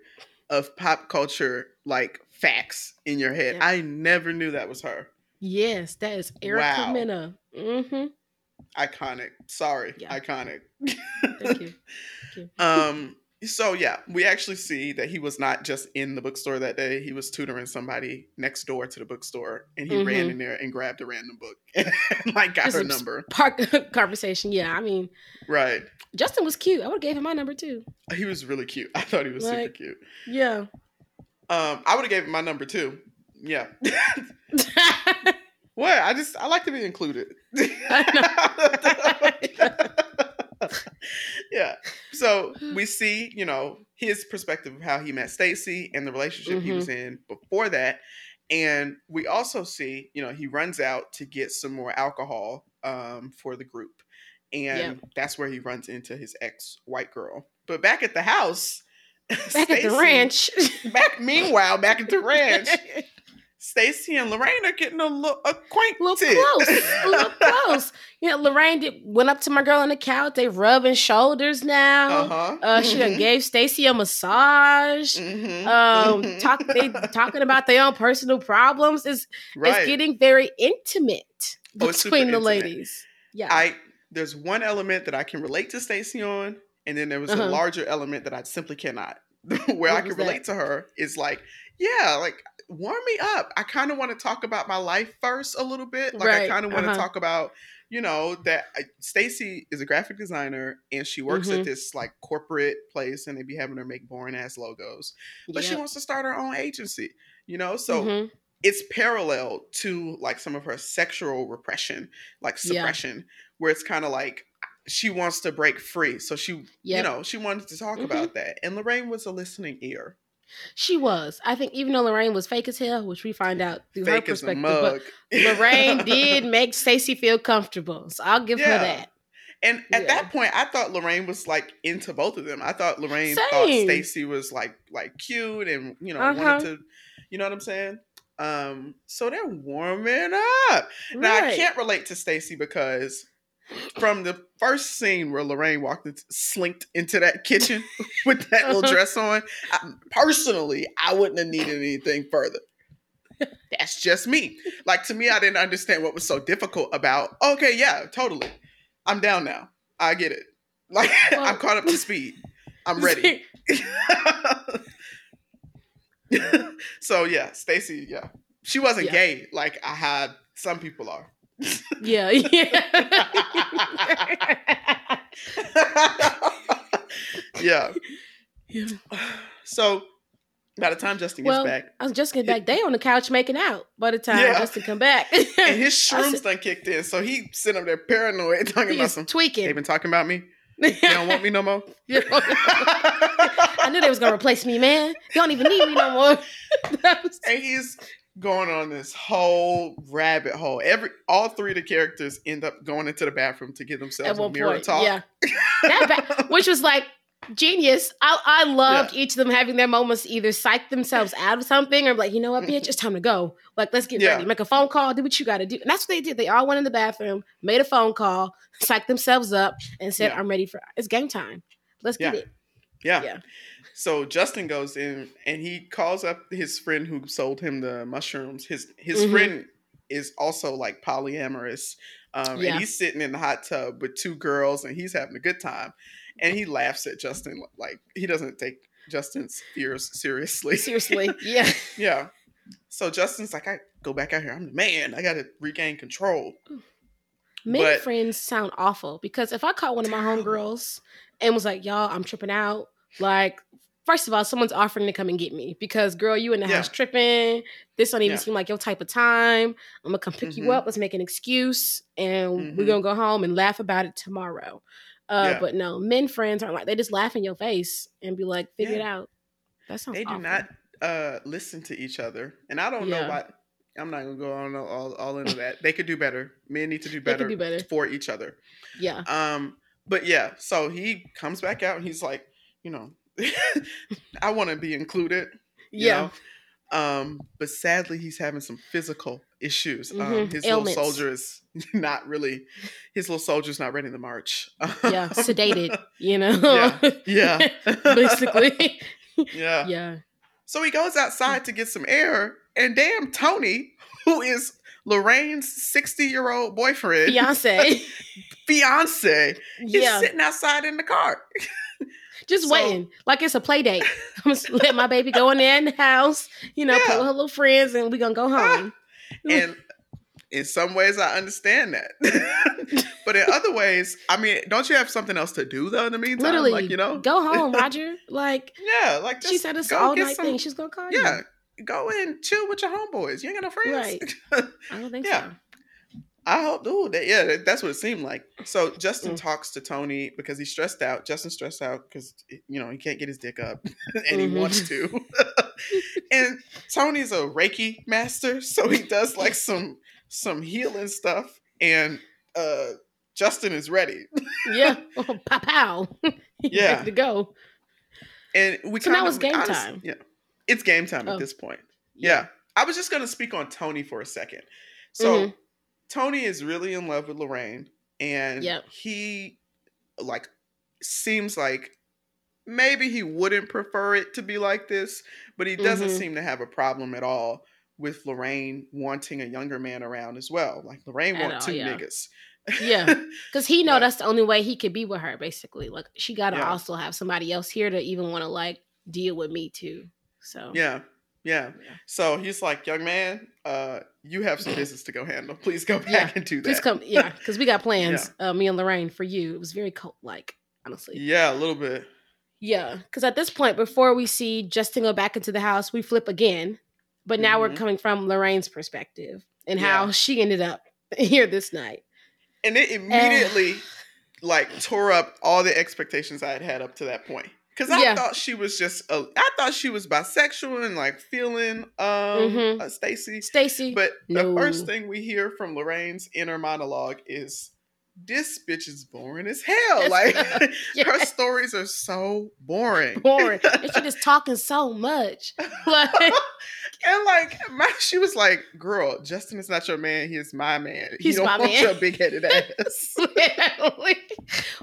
of pop culture like facts in your head. Yeah. I never knew that was her. Yes, that is Erica Wow. Mena. Mm-hmm. Iconic. Sorry, Yeah. iconic. Thank you. [LAUGHS] Thank you. um so yeah we actually see that he was not just in the bookstore that day he was tutoring somebody next door to the bookstore and he ran Mhm. in there and grabbed a random book [LAUGHS] and like got Just her number Park [LAUGHS] conversation. Yeah, I mean, right Justin was cute. I would have gave him my number too. he was really cute i thought he was super cute Yeah. um i would have gave him my number too yeah what? I just i like to be included. [LAUGHS] Yeah. So [SIGHS] we see you know his perspective of how he met stacy and the relationship he Mm-hmm. was in before that. And we also see you know he runs out to get some more alcohol um, for the group. And Yep. that's where he runs into his ex white girl. But back at the house [LAUGHS] Back at the ranch. back meanwhile back at the ranch [LAUGHS] stacy and lorraine are getting a little acquainted A little close. A little [LAUGHS] close. You know, Lorraine did, went up to my girl on the couch. They rubbing shoulders now. uh-huh Uh, she Mhm. gave Stacy a massage. Mhm. Um, Mhm. talk they [LAUGHS] talking about their own personal problems. It's right it's getting very intimate Oh, between the intimate. ladies. Yeah. I there's one element that I can relate to Stacy on, and then there was a Uh-huh. larger element that I simply cannot. [LAUGHS] Where I can relate to her is like, yeah, like warm me up. I kind of want to talk about my life first a little bit. Like I kind of want to uh-huh. talk about, you know, that I- Stacy is a graphic designer and she works Mhm. at this like corporate place, and they'd be having her make boring ass logos, but she wants to start her own agency. You know, so Mhm. it's parallel to like some of her sexual repression, like Yeah. suppression, where it's kind of like she wants to break free. So she, you know, she wanted to talk Mhm. about that. And Lorraine was a listening ear. She was. I think even though Lorraine was fake as hell, which we find out through her Fake as a perspective, mug. but Lorraine [LAUGHS] did make Stacey feel comfortable. So I'll give Yeah. her that. And at Yeah. that point, I thought Lorraine was like into both of them. I thought Lorraine thought Same. Stacy was like like cute and you know Uh-huh. wanted to, you know what I'm saying. Um, so they're warming up. Now I can't relate to Stacy because from the first scene where Lorraine walked into, slinked into that kitchen [LAUGHS] with that little Uh-huh. dress on, I, personally, I wouldn't have needed anything further. That's just me. Like to me, I didn't understand what was so difficult about. Okay, yeah, totally. I'm down now. I get it. [LAUGHS] Like Well- I'm caught up to [LAUGHS] speed. I'm ready. so yeah, Stacy, yeah. She wasn't Yeah. gay like I had some people are. Yeah, [LAUGHS] yeah. yeah. Yeah. So by the time Justin gets back, I was just getting back. They on the couch making out by the time Yeah. Justin come back. and his [LAUGHS] shrooms said- done kicked in, so he sitting up there paranoid [LAUGHS] talking about some tweaking. They tweaking. been talking about me. They don't want me no more. I knew they was gonna replace me, man. You don't even need me no more. Was- and he's going on this whole rabbit hole. Every all three of the characters end up going into the bathroom to give themselves a mirror point, talk. yeah. That ba- [LAUGHS] which was like genius. I I loved each of them having their moments to either psych themselves out of something or like, you know what, bitch, mm-hmm. it's time to go. Like, let's get Yeah. ready. Make a phone call, do what you gotta do. And that's what they did. They all went in the bathroom, made a phone call, psyched themselves up, and said, Yeah. I'm ready for it's game time. Let's get Yeah. it. yeah. Yeah. So Justin goes in and he calls up his friend who sold him the mushrooms. His his Mhm. friend is also like polyamorous. Um, Yeah. and he's sitting in the hot tub with two girls and he's having a good time. And he laughs at Justin like he doesn't take Justin's fears seriously. [LAUGHS] Seriously. Yeah. Yeah. So Justin's like, I go back out here. I'm the man. I got to regain control. Men But- friends sound awful because if I caught one of my homegirls and was like, y'all, I'm tripping out, like, first of all, someone's offering to come and get me because, girl, you in the Yeah. house tripping. This don't even Yeah. seem like your type of time. I'm gonna come pick Mhm. you up. Let's make an excuse and we're Mhm. gonna go home and laugh about it tomorrow. Uh, Yeah. But no, men friends aren't like, they just laugh in your face and be like, figure it out. That sounds They do awful. not uh, listen to each other. And I don't know why. I'm not going to go on all, all into that. They could do better. Men need to do better, do better. for each other. Yeah. Um, But yeah, so he comes back out and he's like, you know, [LAUGHS] I want to be included. Yeah. know? Um, but sadly, he's having some physical issues. Um, Mhm. his Ailments. little soldier is [LAUGHS] not really. His little soldier's not ready to march. Yeah. [LAUGHS] Sedated, you know? Yeah. yeah. Basically. yeah. yeah. So he goes outside to get some air, and damn Tony, who is Lorraine's 60 year old boyfriend, Beyonce. fiance, is yeah. sitting outside in the car. Just So- waiting. Like it's a play date. [LAUGHS] I'm gonna let my baby go in there in the house, you know, play Yeah. with her little friends, and we're gonna go ah. home. And mm. in some ways, I understand that. [LAUGHS] but in other ways, I mean, don't you have something else to do though in the meantime? Literally, like, you know? go home, [LAUGHS] Roger. Like Yeah, like just she said, it's all night some- thing. She's gonna call you. Yeah, go and chill with your homeboys. You ain't got no friends. Right. I don't think Yeah. so. I hope, ooh, that, yeah, that's what it seemed like. So Justin Mm. talks to Tony because he's stressed out. Justin's stressed out because you know he can't get his dick up, [LAUGHS] and Mhm. he wants to. [LAUGHS] and Tony's a Reiki master, so he does like some some healing stuff. And uh Justin is ready, Yeah. [LAUGHS] Oh, pow pow. Yeah. Ready to go. and we. So now it's game honest- time. Yeah, it's game time Oh. at this point. Yeah. I was just gonna speak on Tony for a second. So Mhm. Tony is really in love with Lorraine, and Yep. he like seems like maybe he wouldn't prefer it to be like this, but he doesn't Mhm. seem to have a problem at all with Lorraine wanting a younger man around as well. Like Lorraine At want two yeah. niggas. Yeah. [LAUGHS] Because he know Yeah. that's the only way he could be with her, basically. Like she gotta Yeah. also have somebody else here to even want to like deal with me too. So yeah. Yeah. Yeah. So he's like, young man, uh, you have some [CLEARS THROAT] business to go handle. Please go back Yeah. and do that. Please come, yeah, because we got [LAUGHS] plans. Uh, me and Lorraine for you. It was very cult like, honestly. Yeah, a little bit. Yeah, because at this point, before we see Justin go back into the house, we flip again. But now we're Mhm. coming from Lorraine's perspective and Yeah. how she ended up [LAUGHS] here this night. And it immediately like tore up all the expectations I had had up to that point. Because I Yeah. thought she was just, a, I thought she was bisexual and like feeling um Mhm. uh, Stacy. Stacy. But No. the first thing we hear from Lorraine's inner monologue is, "This bitch is boring as hell." Like [LAUGHS] [LAUGHS] her stories are so boring. boring. and she [LAUGHS] just talking so much. Like and like my, [LAUGHS] she was like, "Girl, Justin is not your man. He is my man. He He's don't my want man." your big headed [LAUGHS] ass." literally.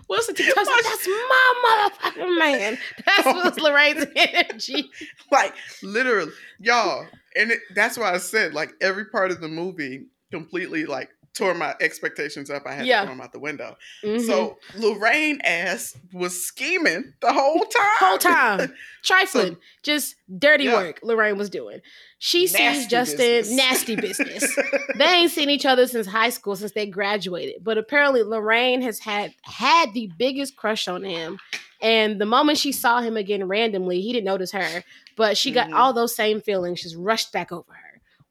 What's the TikTok? That's my motherfucking [LAUGHS] man. That's oh what's Lorraine's energy. like literally, y'all. And it, that's why I said like every part of the movie completely like tore my expectations up. I had Yeah. to throw them out the window. Mhm. So Lorraine ass was scheming the whole time. [LAUGHS] whole time. [LAUGHS] Trifling. So- just dirty Yeah. work Lorraine was doing. She sees Justin business. nasty business. [LAUGHS] they ain't seen each other since high school, since they graduated. But apparently, Lorraine has had had the biggest crush on him. And the moment she saw him again randomly, he didn't notice her, but she got Mhm. all those same feelings just rushed back over her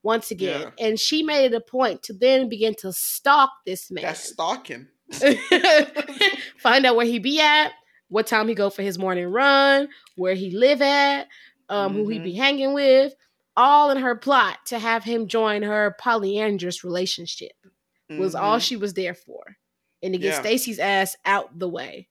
once again. And she made it a point to then begin to stalk this man. That's stalking. [LAUGHS] Find out where he be at, what time he go for his morning run, where he live at, um, who he be hanging with, all in her plot to have him join her polyandrous relationship was all Mhm. she was there for. And to get Yeah. Stacy's ass out the way.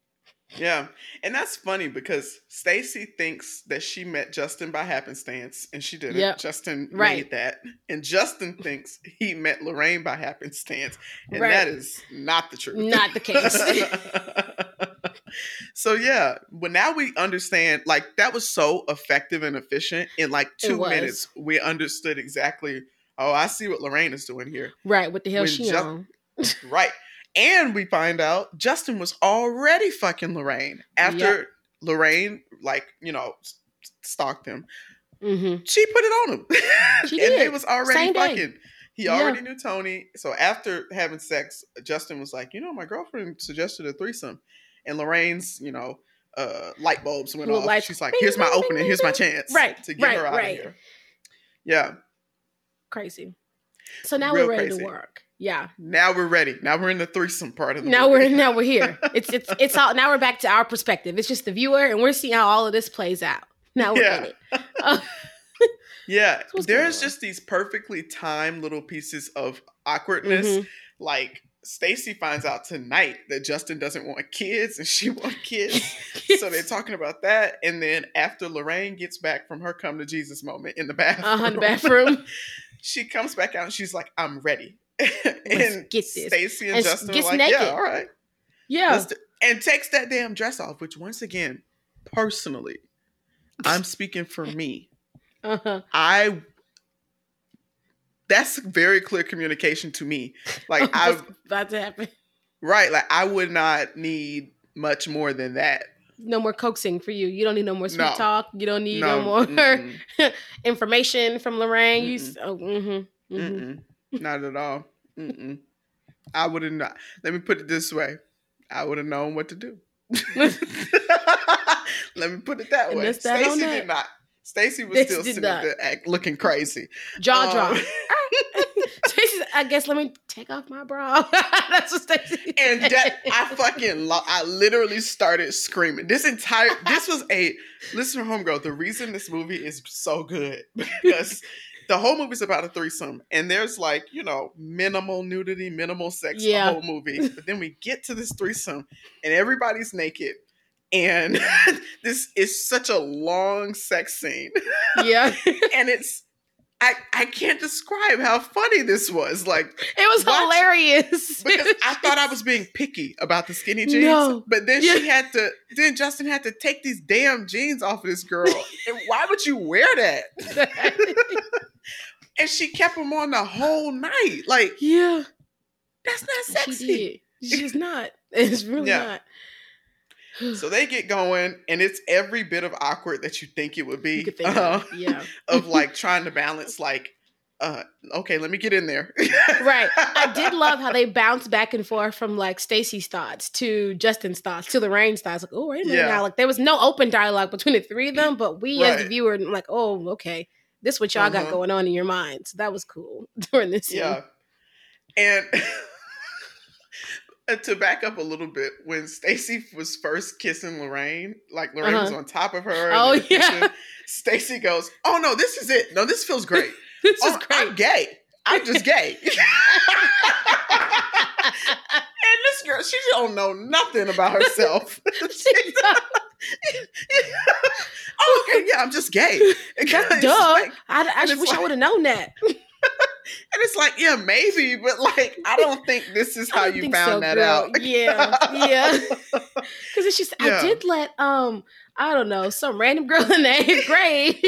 Yeah. And that's funny because Stacy thinks that she met Justin by happenstance and she didn't. Yep. Justin Right. made that. And Justin thinks he met Lorraine by happenstance. And Right. that is not the truth. Not the case. [LAUGHS] so yeah, but now we understand like that was so effective and efficient. In like two minutes, we understood exactly, oh, I see what Lorraine is doing here. Right, what the hell When she Ju- on? Right. And we find out Justin was already fucking Lorraine after Lorraine, like, you know, stalked him. hmm She put it on him. [LAUGHS] She and did. they was already Same day. fucking. He Yeah. already knew Tony. So after having sex, Justin was like, you know, my girlfriend suggested a threesome. And Lorraine's, you know, uh, light bulbs went Little off. lights, She's like, here's my opening. Here's my chance. Right, To get right, her out right. of here. Yeah. Crazy. So now Real we're ready crazy. to work. Yeah. Now we're ready. Now we're in the threesome part of the Now movie. we're now we're here. [LAUGHS] It's it's it's all now we're back to our perspective. It's just the viewer and we're seeing how all of this plays out. Now we're Yeah. in it. [LAUGHS] Uh, [LAUGHS] Yeah, there's just these perfectly timed little pieces of awkwardness. mhm. Like Stacy finds out tonight that Justin doesn't want kids and she wants kids. so they're talking about that. And then after Lorraine gets back from her come to Jesus moment in the bathroom, uh-huh, in the bathroom. she comes back out and she's like, I'm ready. [LAUGHS] And get this. Stacy and, And Justin gets like, naked. Yeah, all right. Yeah. Do-" and takes that damn dress off, which once again, personally, I'm [LAUGHS] speaking for me. Uh-huh. I that's very clear communication to me. Like [LAUGHS] I about to happen. right, like I would not need much more than that. No more coaxing for you. You don't need no more sweet No. talk. You don't need no, No, more information from Lorraine. You Mm-mm. s- oh, mm-hmm, mm-hmm. mm-mm, not at all. Mm-mm. I would have not. Let me put it this way: I would have known what to do. [LAUGHS] Let me put it that And way. that Stacy that. did not. Stacy was Stacy still sitting not. there act, looking crazy. Jaw Um, drop. [LAUGHS] I guess let me take off my bra. [LAUGHS] That's what Stacey. and that I fucking lo- I literally started screaming. This entire this was a listen, homegirl. The reason this movie is so good because the whole movie's about a threesome, and there's like you know minimal nudity, minimal sex Yeah. the whole movie. But then we get to this threesome, and everybody's naked. And [LAUGHS] this is such a long sex scene, yeah, [LAUGHS] and it's I I can't describe how funny this was. Like it was Watch- hilarious. because I [LAUGHS] thought I was being picky about the skinny jeans. No. But then Yeah. she had to then Justin had to take these damn jeans off of this girl. [LAUGHS] and why would you wear that? [LAUGHS] And she kept them on the whole night. Like, yeah, that's not she sexy. did. She's not. It's really Yeah. not. So they get going, and it's every bit of awkward that you think it would be. You could think uh, of. Yeah. [LAUGHS] of like trying to balance like uh okay, let me get in there. Right. I did [LAUGHS] love how they bounced back and forth from like Stacy's thoughts to Justin's thoughts to Lorraine's thoughts. Like, oh, wait a minute Yeah. now. Like there was no open dialogue between the three of them, but we as the viewer like, oh, okay. This is what y'all got Uh-huh. going on in your minds. So that was cool [LAUGHS] during this scene. Yeah. And uh, to back up a little bit, when Stacy was first kissing Lorraine, like Lorraine was Uh-huh. on top of her. Oh, and yeah. Stacy goes, "Oh no, this is it. No, this feels great. [LAUGHS] this oh, is great. I'm gay. I'm just gay." [LAUGHS] and this girl, she don't know nothing about herself. [LAUGHS] oh, okay, yeah, I'm just gay. That's duh. like- I, I and just it's wish I would have known that. And it's like, yeah, maybe, but like, I don't think this is [LAUGHS] how you found so, that girl. out. [LAUGHS] Yeah, yeah. [LAUGHS] Because it's just Yeah. I did let um I don't know some random girl in the eighth grade.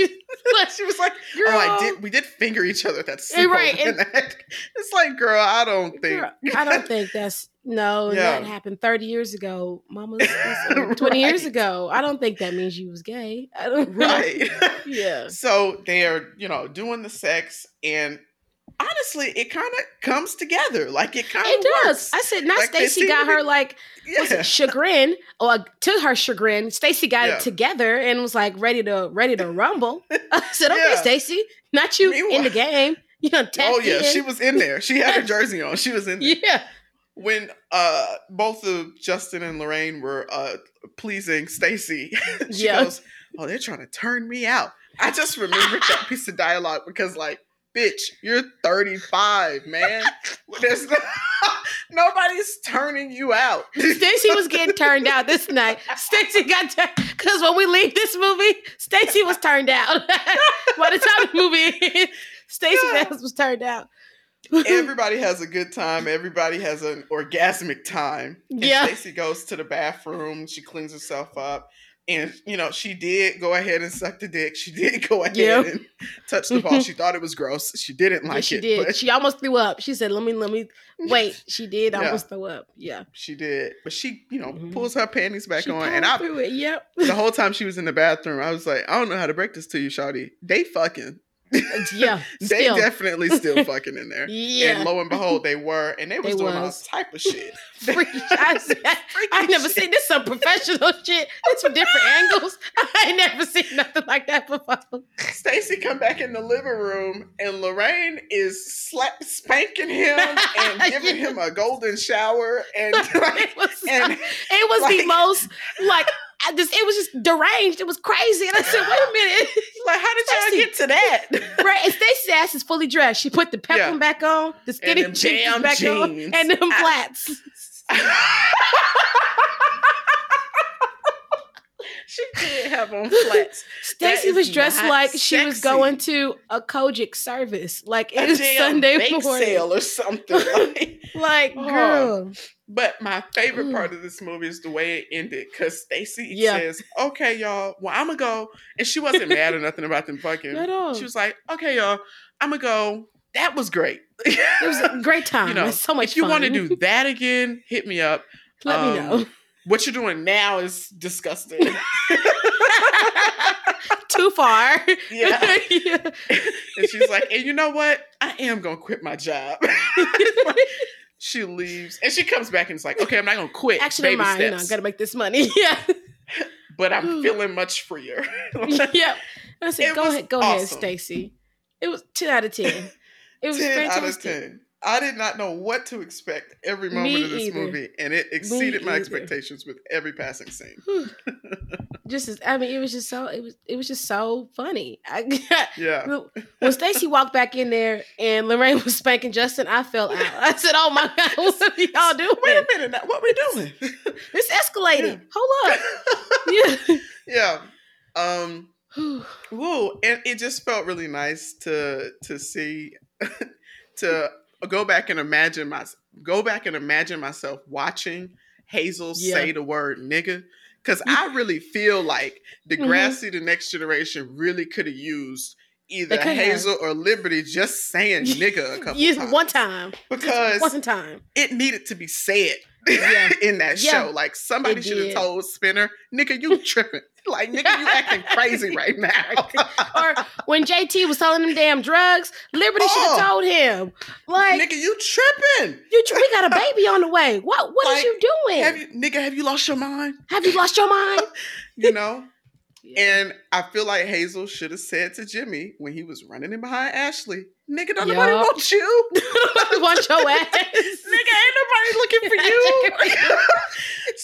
like, she was like, girl, "Oh, I did. We did finger each other. That's Eh, right, And that. It's like, girl, I don't think. girl, I don't think that's no. Yeah. That happened thirty years ago. Mama, [LAUGHS] uh, twenty years ago. I don't think that means you was gay. I don't. [LAUGHS] Right. [LAUGHS] Yeah. so they are, you know, doing the sex, and honestly, it kind of comes together. Like it kind of It does. works. I said, not Like, Stacy got her like was it chagrin or uh, to her chagrin stacy got Yeah. it together and was like ready to ready to rumble i said okay Yeah. stacy not you in the game you know Oh yeah, in. she was in there. She had her jersey on. She was in there. yeah when uh both of Justin and Lorraine were uh pleasing Stacy, [LAUGHS] she Yeah. goes, "Oh, they're trying to turn me out." I just remembered that [LAUGHS] piece of dialogue because, like, bitch, you're 35, man. There's no, [LAUGHS] nobody's turning you out. stacy was getting turned out this night stacy got turned because when we leave this movie stacy was turned out by the time the movie stacy's Yeah. ass was turned out [LAUGHS] Everybody has a good time. Everybody has an orgasmic time. And Yeah. Stacy goes to the bathroom. She cleans herself up. And, you know, she did go ahead and suck the dick. She [LAUGHS] did go ahead Yeah. and touch the ball. She [LAUGHS] thought it was gross. She didn't like yeah, she it. did But she almost threw up she said let me let me wait she did Yeah. almost throw up yeah she did. But she, you know, Mhm. pulls her panties back She on. And I, through it. Yep. the whole time she was in the bathroom, I was like, I don't know how to break this to you, Shawty. They fucking. Yeah. [LAUGHS] They definitely still [LAUGHS] fucking in there. Yeah. And lo and behold, they were. And they was They doing was. all type of shit. [LAUGHS] Freak. I, said- I never shit. seen this some professional shit. It's from different angles. I ain't never seen nothing like that before. Stacy come back in the living room and Lorraine is slap spanking him and giving him a golden shower and like, it was, and it was like- the most like I just it was just deranged. It was crazy. And I said, wait a minute. [LAUGHS] like how did y'all get to that? [LAUGHS] Right, and Stacey's ass is fully dressed. She put the peplum Yeah. back on, the skinny them jeans back on, and them I- flats. [LAUGHS] [LAUGHS] she did have on flats. [LAUGHS] Stacy was dressed like she was going to a Kojic service. Like it was Sunday morning. sale or something. [LAUGHS] Like, Like, Oh. girl. But my favorite Ooh. part of this movie is the way it ended because Stacy Yeah. says, "Okay, y'all, well, I'm gonna go," and she wasn't mad or nothing about them fucking. At all. She was like, "Okay, y'all, I'm gonna go." That was great. It was a great time. you know, so much if you want to do that again, hit me up. let me um, know. What you're doing now is disgusting. [LAUGHS] [LAUGHS] Too far. yeah. Yeah. [LAUGHS] And she's like, and you know what? I am gonna quit my job. she leaves and she comes back and it's like, okay, I'm not gonna quit. Actually, mind. You know, I gotta make this money. Yeah. but I'm feeling much freer. yeah. I said, go ahead, go ahead. Stacy. It was 10 out of 10. It was 10 out of 10. I did not know what to expect every moment Me of this either. movie, and it exceeded my either. expectations with every passing scene. Just as I mean, it was just so it was it was just so funny. I Yeah. when Stacy walked back in there and Lorraine was spanking Justin, I fell out. I said, "Oh my god, what are y'all [LAUGHS] doing? Wait a minute, now, what we doing? [LAUGHS] It's escalating. Yeah. Hold up." [LAUGHS] Yeah. yeah. Um. [SIGHS] Whoa, and it just felt really nice to to see to go back and imagine my go back and imagine myself watching Hazel Yeah. say the word nigga. Cause mm. I really feel like. Degrassi, mm-hmm. the next generation, really could have used either could have. Hazel or Liberty just saying [LAUGHS] nigga a couple Yes, times. one time. because Just one time. it needed to be said Yeah. [LAUGHS] in that Yeah. show. Like somebody should have told Spinner, nigga, you [LAUGHS] tripping. Like, nigga, you acting crazy [LAUGHS] right now. Or when JT was selling them damn drugs, Liberty should Oh. have told him, like, nigga, you tripping. you, tr- we got a baby on the way. What what Like, you doing? Have you nigga, have you lost your mind? Have you lost your mind? [LAUGHS] You know? Yeah. And I feel like Hazel should have said to Jimmy when he was running in behind Ashley, "Nigga, don't nobody want you. [LAUGHS] Want your [LAUGHS] ass. Nigga, ain't nobody looking for [LAUGHS] you."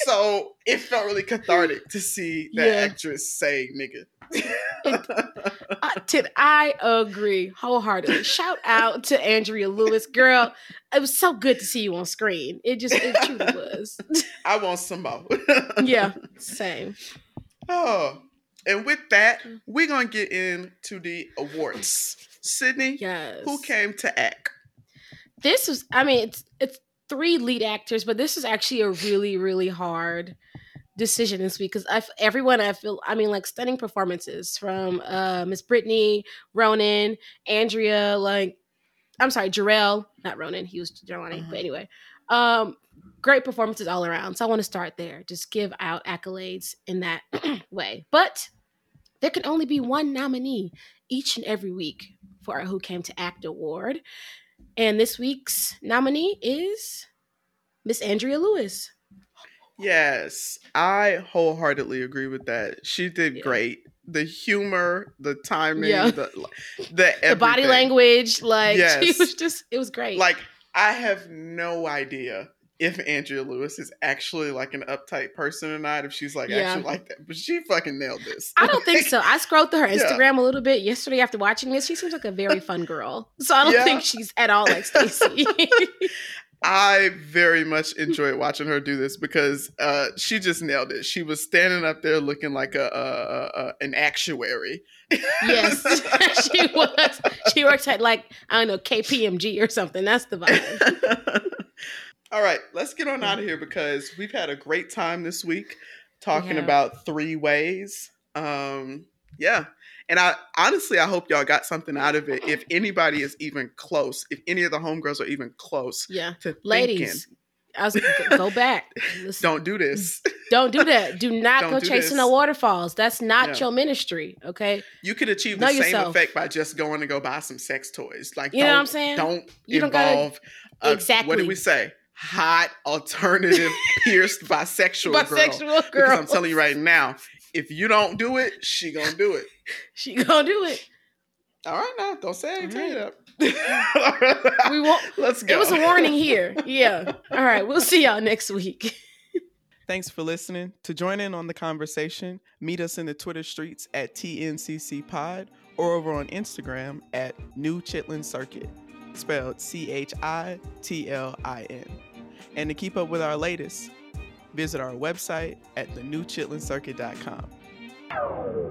so it felt really cathartic to see that Yeah. actress say "nigga." I, Tid, I agree wholeheartedly. Shout out to Andrea Lewis, girl. It was so good to see you on screen. It just it truly was. I want some more. yeah, same. Oh, and with that, we're gonna get into the awards. Sydney, Yes. who came to act? This was. I mean, it's it's three lead actors, but this is actually a really really hard decision this week because I everyone I feel I mean like stunning performances from uh Miss Brittany, Ronan, Andrea, like I'm sorry, Jarrell, not Ronan, he was Jelani, but anyway. Um great performances all around. So I want to start there. Just give out accolades in that [CLEARS THROAT] way. But there can only be one nominee each and every week for our Who Came to Act award. And this week's nominee is Miss Andrea Lewis. Yes, I wholeheartedly agree with that. She did Yeah. great. The humor, the timing, Yeah. the the, [LAUGHS] The body language, like [LAUGHS] she was just it was great. Like I have no idea if Andrea Lewis is actually like an uptight person or not. If she's like Yeah. actually like that, but she fucking nailed this. I don't think so. I [LAUGHS] scrolled through her Yeah. Instagram a little bit yesterday after watching this. She seems like a very [LAUGHS] fun girl. So I don't Yeah. think she's at all like Stacey. [LAUGHS] I very much enjoyed watching her do this because uh, she just nailed it. She was standing up there looking like a, a, a, a an actuary. yes, she was. She works at like I don't know KPMG or something. That's the vibe. All right, let's get on hmm. out of here because we've had a great time this week talking have. about three ways. Um, yeah. And I honestly, I hope y'all got something out of it. If anybody is even close, if any of the homegirls are even close Yeah, to ladies, I was go [LAUGHS] back. Listen, don't do this. Mm. don't do that. Do [LAUGHS] not Don't go do chasing this. the waterfalls. That's not Yeah. your ministry. Okay, You could achieve the Know same yourself. effect by just going to go buy some sex toys. Like, You know what don't- I'm saying? Don't You don't gotta- involve. exactly. What Exactly. did we say? Hot alternative [LAUGHS] pierced bisexual girl. bisexual Because. I'm telling you right now, if you don't do it, she gonna do it. [LAUGHS] she gonna do it. All right, now don't say I ain't tell you. We [LAUGHS] won't. Let's go. It was a warning here. Yeah. All right. We'll see y'all next week. Thanks for listening. To join in on the conversation, meet us in the Twitter streets at TNCC Pod or over on Instagram at New Chitlin Circuit, spelled C H I T L I N. And to keep up with our latest, visit our website at thenewchitlincircuit.com.